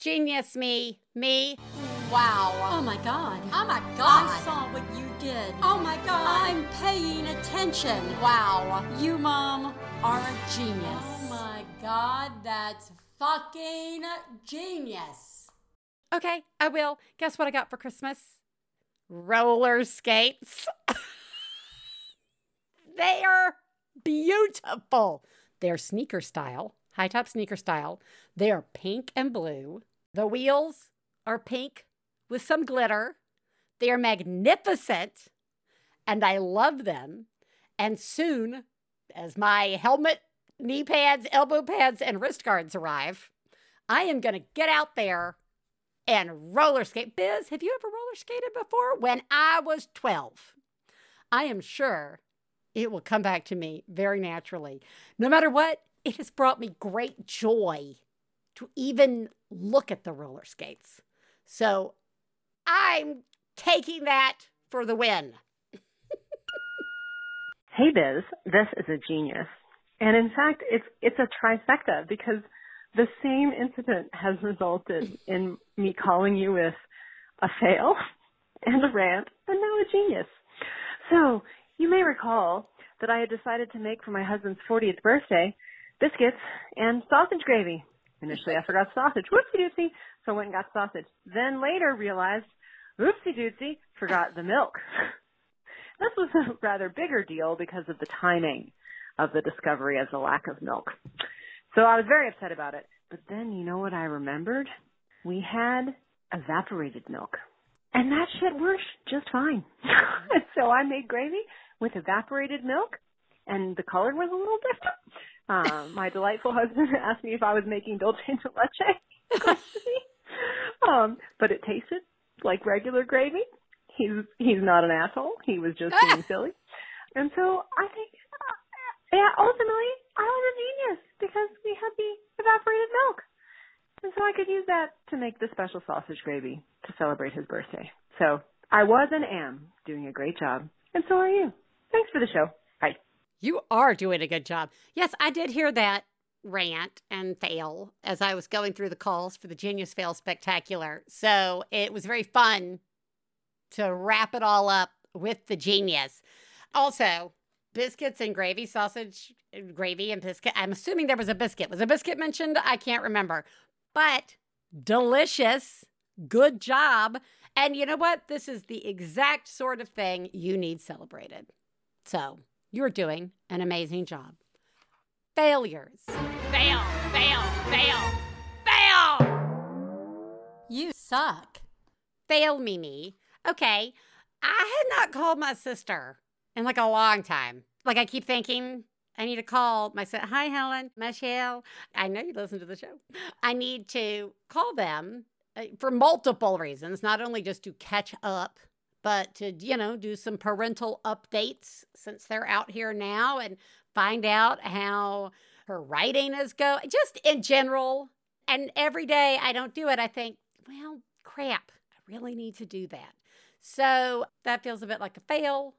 Genius me, me. Wow. Oh my god. Oh my God. I saw what you did. Oh my God. I'm paying attention. Wow. You, Mom, are a genius. Oh my God, that's fucking genius. Okay, I will. Guess what I got for Christmas? Roller skates. they are beautiful. They're sneaker style, high top sneaker style. They are pink and blue. The wheels are pink with some glitter. They are magnificent and I love them. And soon, as my helmet, knee pads, elbow pads, and wrist guards arrive, I am going to get out there and roller skate. Biz, have you ever roller skated before? When I was 12. I am sure it will come back to me very naturally. No matter what, it has brought me great joy to even look at the roller skates. So I'm taking that for the win. Hey Biz, this is a genius. And in fact, it's it's a trifecta because the same incident has resulted in me calling you with a fail and a rant and now a genius. So, you may recall that I had decided to make for my husband's 40th birthday biscuits and sausage gravy. Initially, I forgot sausage. Whoopsie doopsie. So I went and got sausage. Then later realized, oopsie doopsie, forgot the milk. This was a rather bigger deal because of the timing of the discovery of the lack of milk. So I was very upset about it. But then you know what I remembered? We had evaporated milk. And that shit worked just fine. so I made gravy with evaporated milk and the color was a little different. Um, my delightful husband asked me if I was making dulce de leche. um, but it tasted like regular gravy he's he's not an asshole. He was just being silly. And so I think, uh, yeah, ultimately I was a genius because we had the evaporated milk, and so I could use that to make the special sausage gravy to celebrate his birthday. So I was and am doing a great job, and so are you. Thanks for the show. You are doing a good job. Yes, I did hear that rant and fail as I was going through the calls for the Genius Fail Spectacular. So it was very fun to wrap it all up with the genius. Also, biscuits and gravy, sausage, gravy and biscuit. I'm assuming there was a biscuit. Was a biscuit mentioned? I can't remember. But delicious. Good job. And you know what? This is the exact sort of thing you need celebrated. So you're doing an amazing job. Failures. Fail, fail, fail, fail! You suck. Fail, Mimi. Okay, I had not called my sister in like a long time. Like I keep thinking I need to call my sister. Hi, Helen, Michelle. I know you listen to the show. I need to call them uh, for multiple reasons, not only just to catch up, but to, you know, do some parental updates since they're out here now and find out how her writing is going, just in general. And every day I don't do it, I think, well, crap, I really need to do that. So that feels a bit like a fail.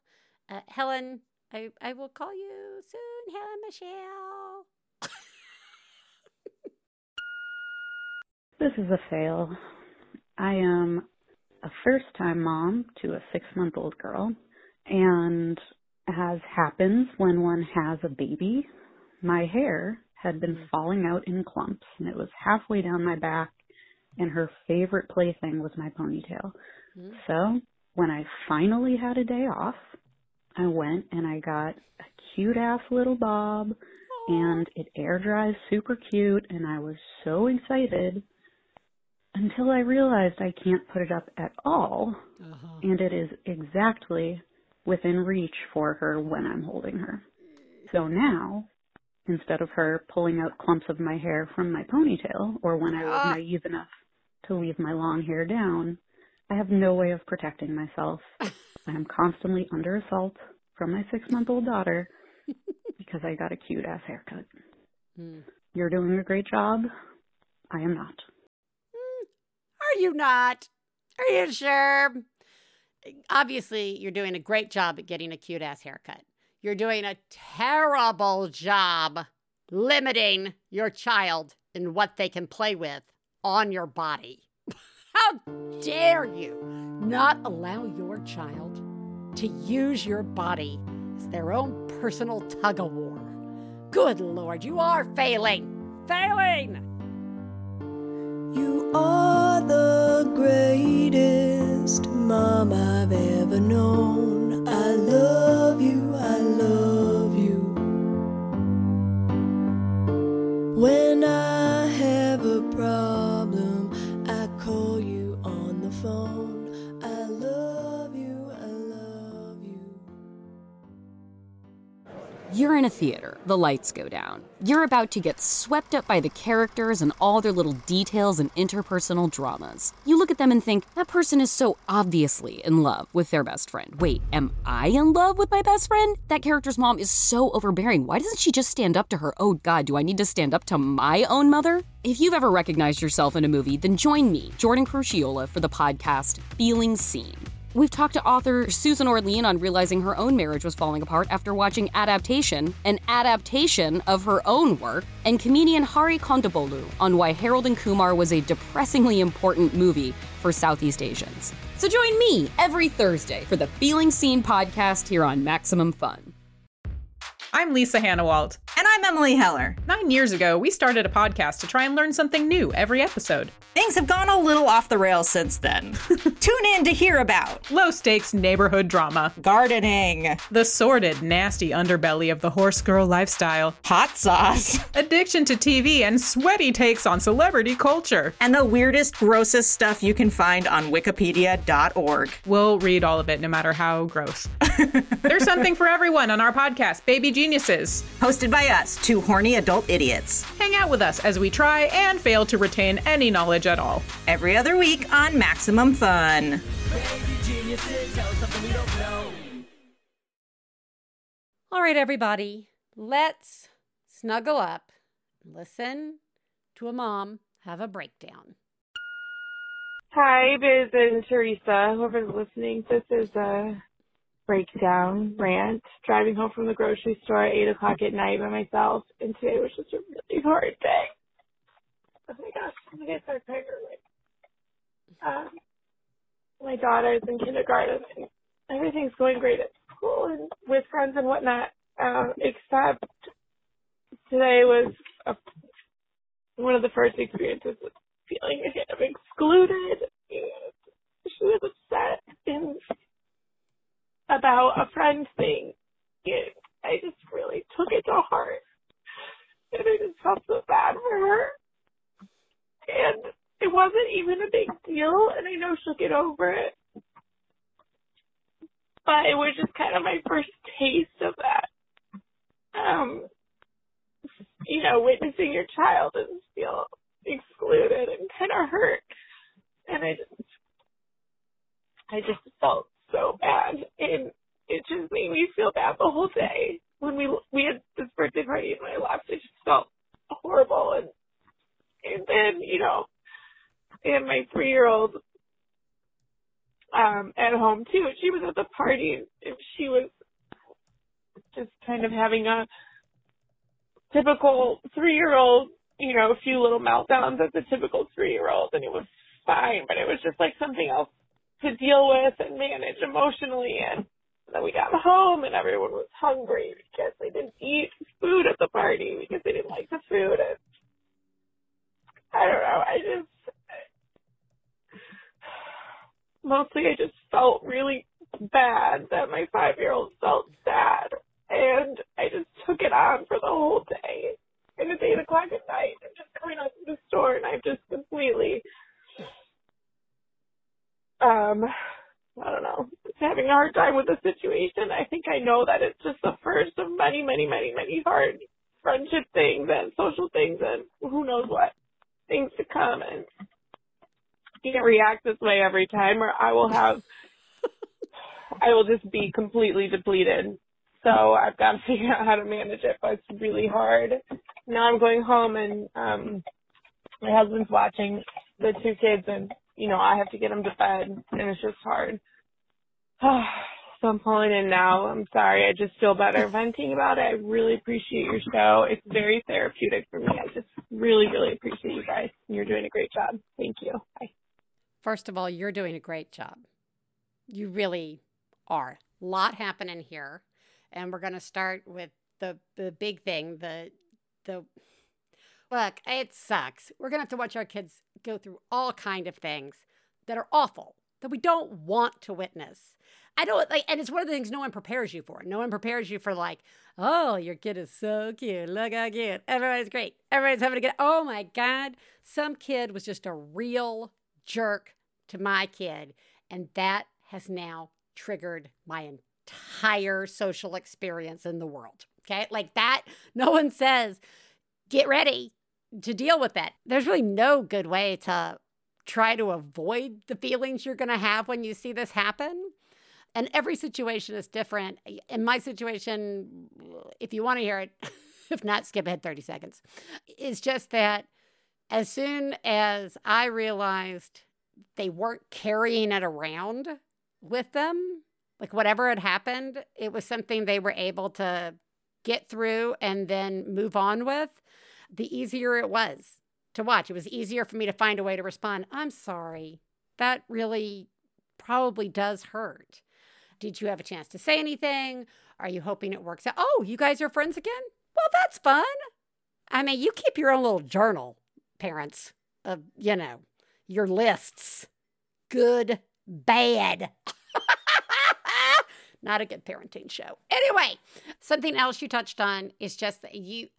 Uh, Helen, I, I will call you soon, Helen Michelle. This is a fail. I am a first time mom to a six month old girl, and as happens when one has a baby, my hair had been falling out in clumps, and it was halfway down my back and her favorite plaything was my ponytail. Hmm. So when I finally had a day off, I went and I got a cute ass little bob and it air dries super cute and I was so excited until I realized I can't put it up at all Uh-huh. and it is exactly within reach for her when I'm holding her. So now, instead of her pulling out clumps of my hair from my ponytail or when I was Ah. naive enough to leave my long hair down, I have no way of protecting myself. I am constantly under assault from my six month old daughter because I got a cute ass haircut. Hmm. You're doing a great job. I am not. Are you not? Are you sure? Obviously, you're doing a great job at getting a cute ass haircut. You're doing a terrible job limiting your child in what they can play with on your body. How dare you not allow your child to use your body as their own personal tug of war? Good Lord, you are failing! Failing! The greatest mom I've ever known. I love You're in a theater, the lights go down. You're about to get swept up by the characters and all their little details and interpersonal dramas. You look at them and think, that person is so obviously in love with their best friend. Wait, am I in love with my best friend? That character's mom is so overbearing. Why doesn't she just stand up to her? Oh god, do I need to stand up to my own mother? If you've ever recognized yourself in a movie, then join me, Jordan Crucchiola, for the podcast Feeling Seen. We've talked to author Susan Orlean on realizing her own marriage was falling apart after watching Adaptation, an adaptation of her own work, and comedian Hari Kondabolu on why Harold and Kumar was a depressingly important movie for Southeast Asians. So join me every Thursday for the Feeling Seen podcast here on Maximum Fun. I'm Lisa Hanawalt. And I'm Emily Heller. Nine years ago, we started a podcast to try and learn something new every episode. Things have gone a little off the rails since then. Tune in to hear about Low stakes neighborhood drama, gardening, the sordid, nasty underbelly of the horse girl lifestyle, hot sauce, addiction to TV, and sweaty takes on celebrity culture. and the weirdest, grossest stuff you can find on wikipedia.org. We'll read all of it no matter how gross. There's something for everyone on our podcast, Baby Geniuses. Hosted by us, two horny adult idiots. Hang out with us as we try and fail to retain any knowledge at all. Every other week on Maximum Fun. All right, everybody, let's snuggle up, listen to a mom have a breakdown. Hi, Biz and Theresa. Whoever's listening, this is a breakdown rant. Driving home from the grocery store at 8 o'clock at night by myself, and today was just a really hard day. Oh my gosh, I'm gonna start crying early. Um, my daughter's in kindergarten, and everything's going great at school and with friends and whatnot, um, except today was a, one of the first experiences with feeling kind of excluded and she was upset and about a friend thing. I just really took it to heart. And I just felt so bad for her. And it wasn't even a big deal and I know she'll get over it. But it was just kind of my first taste of that. Um you know witnessing your child and feel excluded and kind of hurt. And I just, I just felt so bad, and it just made me feel bad the whole day. When we we had this birthday party and I left, it just felt horrible. And and then you know, and my three year old um at home too. She was at the party and she was just kind of having a typical three year old you know, a few little meltdowns as a typical three year old and it was fine, but it was just like something else to deal with and manage emotionally and then we got home and everyone was hungry because they didn't eat food at the party because they didn't like the food and I don't know, I just mostly I just felt really bad that my five year old felt sad. And I just took it on for the whole day. And it's eight o'clock at night. I'm just coming out to the store and I've just completely um I don't know, having a hard time with the situation. I think I know that it's just the first of many, many, many, many hard friendship things and social things and who knows what things to come and can't react this way every time or I will have I will just be completely depleted. So I've got to figure out how to manage it, but it's really hard. Now I'm going home and um my husband's watching the two kids and you know, I have to get them to bed and it's just hard. so I'm pulling in now. I'm sorry. I just feel better venting about it. I really appreciate your show. It's very therapeutic for me. I just really, really appreciate you guys. You're doing a great job. Thank you. Bye. First of all, you're doing a great job. You really are. A lot happening here. And we're going to start with the the big thing, the the look, it sucks. We're going to have to watch our kids go through all kind of things that are awful that we don't want to witness. I don't like, and it's one of the things no one prepares you for. No one prepares you for like, oh, your kid is so cute. Look how cute. Everybody's great. Everybody's having a good. Oh my god, some kid was just a real jerk to my kid, and that has now triggered my entire social experience in the world. Okay, like that. No one says, get ready to deal with that. There's really no good way to try to avoid the feelings you're going to have when you see this happen. And every situation is different. In my situation, if you want to hear it, if not, skip ahead 30 seconds, It's just that as soon as I realized they weren't carrying it around with them, like whatever had happened, it was something they were able to get through and then move on with, the easier it was to watch. It was easier for me to find a way to respond. I'm sorry. That really probably does hurt. Did you have a chance to say anything? Are you hoping it works out? Oh, you guys are friends again? Well, that's fun. I mean, you keep your own little journal, parents, of, you know, your lists. Good, bad. Not a good parenting show. Anyway, something else you touched on is just that you,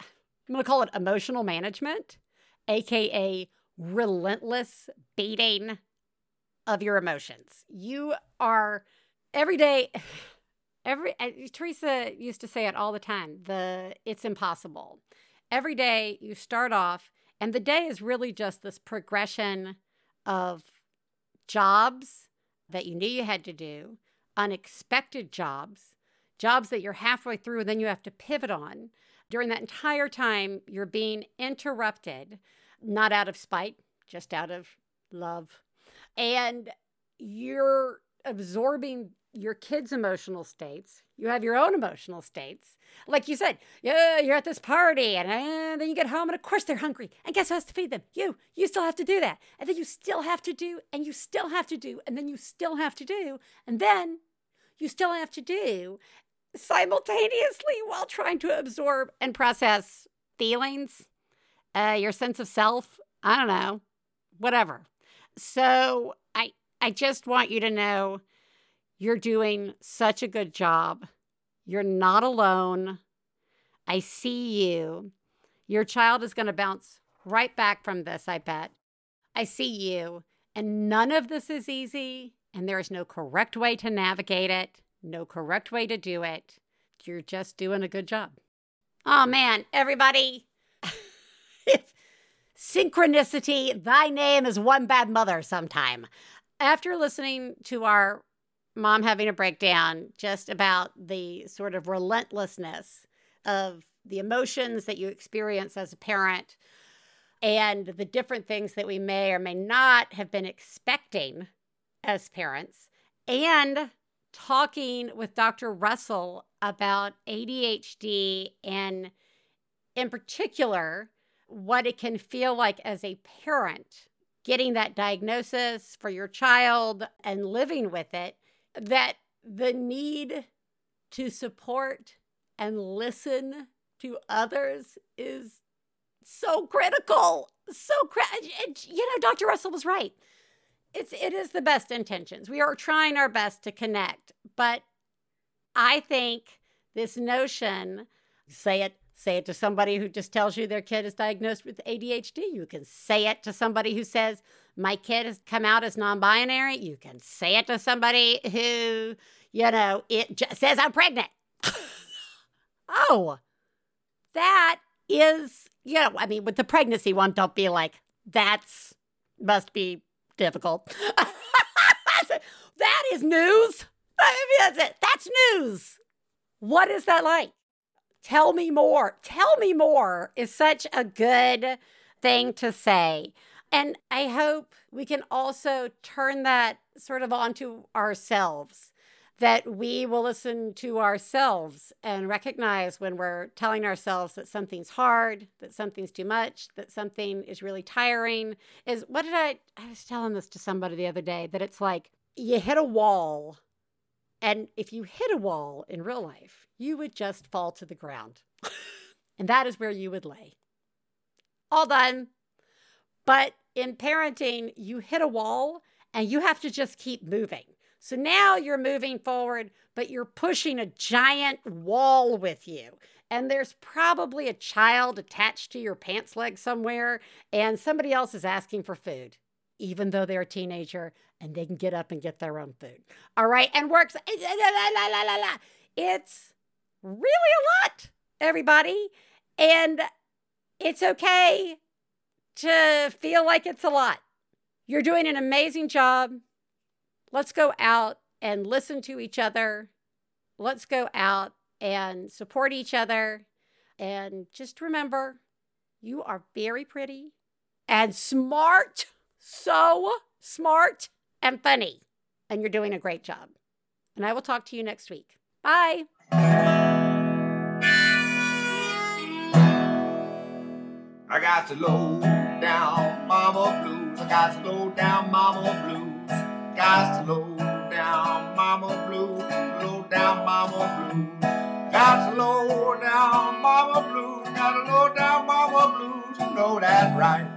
I'm going to call it emotional management aka relentless beating of your emotions. You are every day every uh, Theresa used to say it all the time, the it's impossible. Every day you start off and the day is really just this progression of jobs that you knew you had to do, unexpected jobs, jobs that you're halfway through and then you have to pivot on. During that entire time, you're being interrupted, not out of spite, just out of love. And you're absorbing your kids' emotional states. You have your own emotional states. Like you said, yeah, you're at this party and, and then you get home and of course they're hungry. And guess who has to feed them? You. You still have to do that. And then you still have to do and you still have to do and then you still have to do and then you still have to do simultaneously while trying to absorb and process feelings, uh, your sense of self. I don't know, whatever. So I I just want you to know you're doing such a good job. You're not alone. I see you. Your child is going to bounce right back from this, I bet. I see you. And none of this is easy, and there is no correct way to navigate it no correct way to do it. You're just doing a good job. Oh man, everybody. synchronicity, thy name is one bad mother sometime. After listening to our mom having a breakdown just about the sort of relentlessness of the emotions that you experience as a parent and the different things that we may or may not have been expecting as parents, and talking with Dr. Russell about ADHD and, in particular, what it can feel like as a parent getting that diagnosis for your child and living with it, that the need to support and listen to others is so critical. So, cri- you know, Dr. Russell was right. It's it is the best intentions. We are trying our best to connect, but I think this notion, say it say it to somebody who just tells you their kid is diagnosed with ADHD. You can say it to somebody who says my kid has come out as non-binary. You can say it to somebody who, you know, it j- says I'm pregnant. oh, that is, you know, I mean, with the pregnancy one, don't be like, that's must be difficult. that is news. That's it. That's news. What is that like? Tell me more. Tell me more is such a good thing to say. And I hope we can also turn that sort of onto ourselves that we will listen to ourselves and recognize when we're telling ourselves that something's hard, that something's too much, that something is really tiring. Is what did I I was telling this to somebody the other day that it's like you hit a wall and if you hit a wall in real life, you would just fall to the ground. and that is where you would lay. All done. But in parenting, you hit a wall and you have to just keep moving. So now you're moving forward, but you're pushing a giant wall with you. And there's probably a child attached to your pants leg somewhere, and somebody else is asking for food, even though they're a teenager and they can get up and get their own food. All right. And works. It's really a lot, everybody. And it's okay to feel like it's a lot. You're doing an amazing job. Let's go out and listen to each other. Let's go out and support each other. And just remember, you are very pretty and smart. So smart and funny. And you're doing a great job. And I will talk to you next week. Bye. I got to low down mama blues. I got to low down mama blues. Got to low down mama blues. Low down mama blues. Got to low down mama blues. Got to low down mama blues. You know that's right.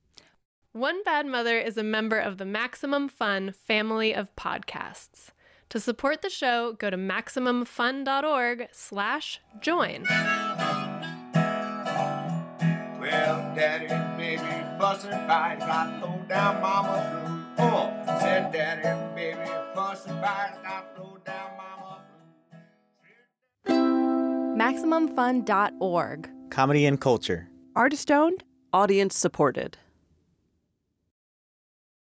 One Bad Mother is a member of the Maximum Fun family of podcasts. To support the show, go to MaximumFun.org slash join. Well, daddy and baby fussing fight, got low down mama blue. Oh, said daddy and baby fussing fight, got low down mama MaximumFun.org. Comedy and culture. Artist owned, audience supported.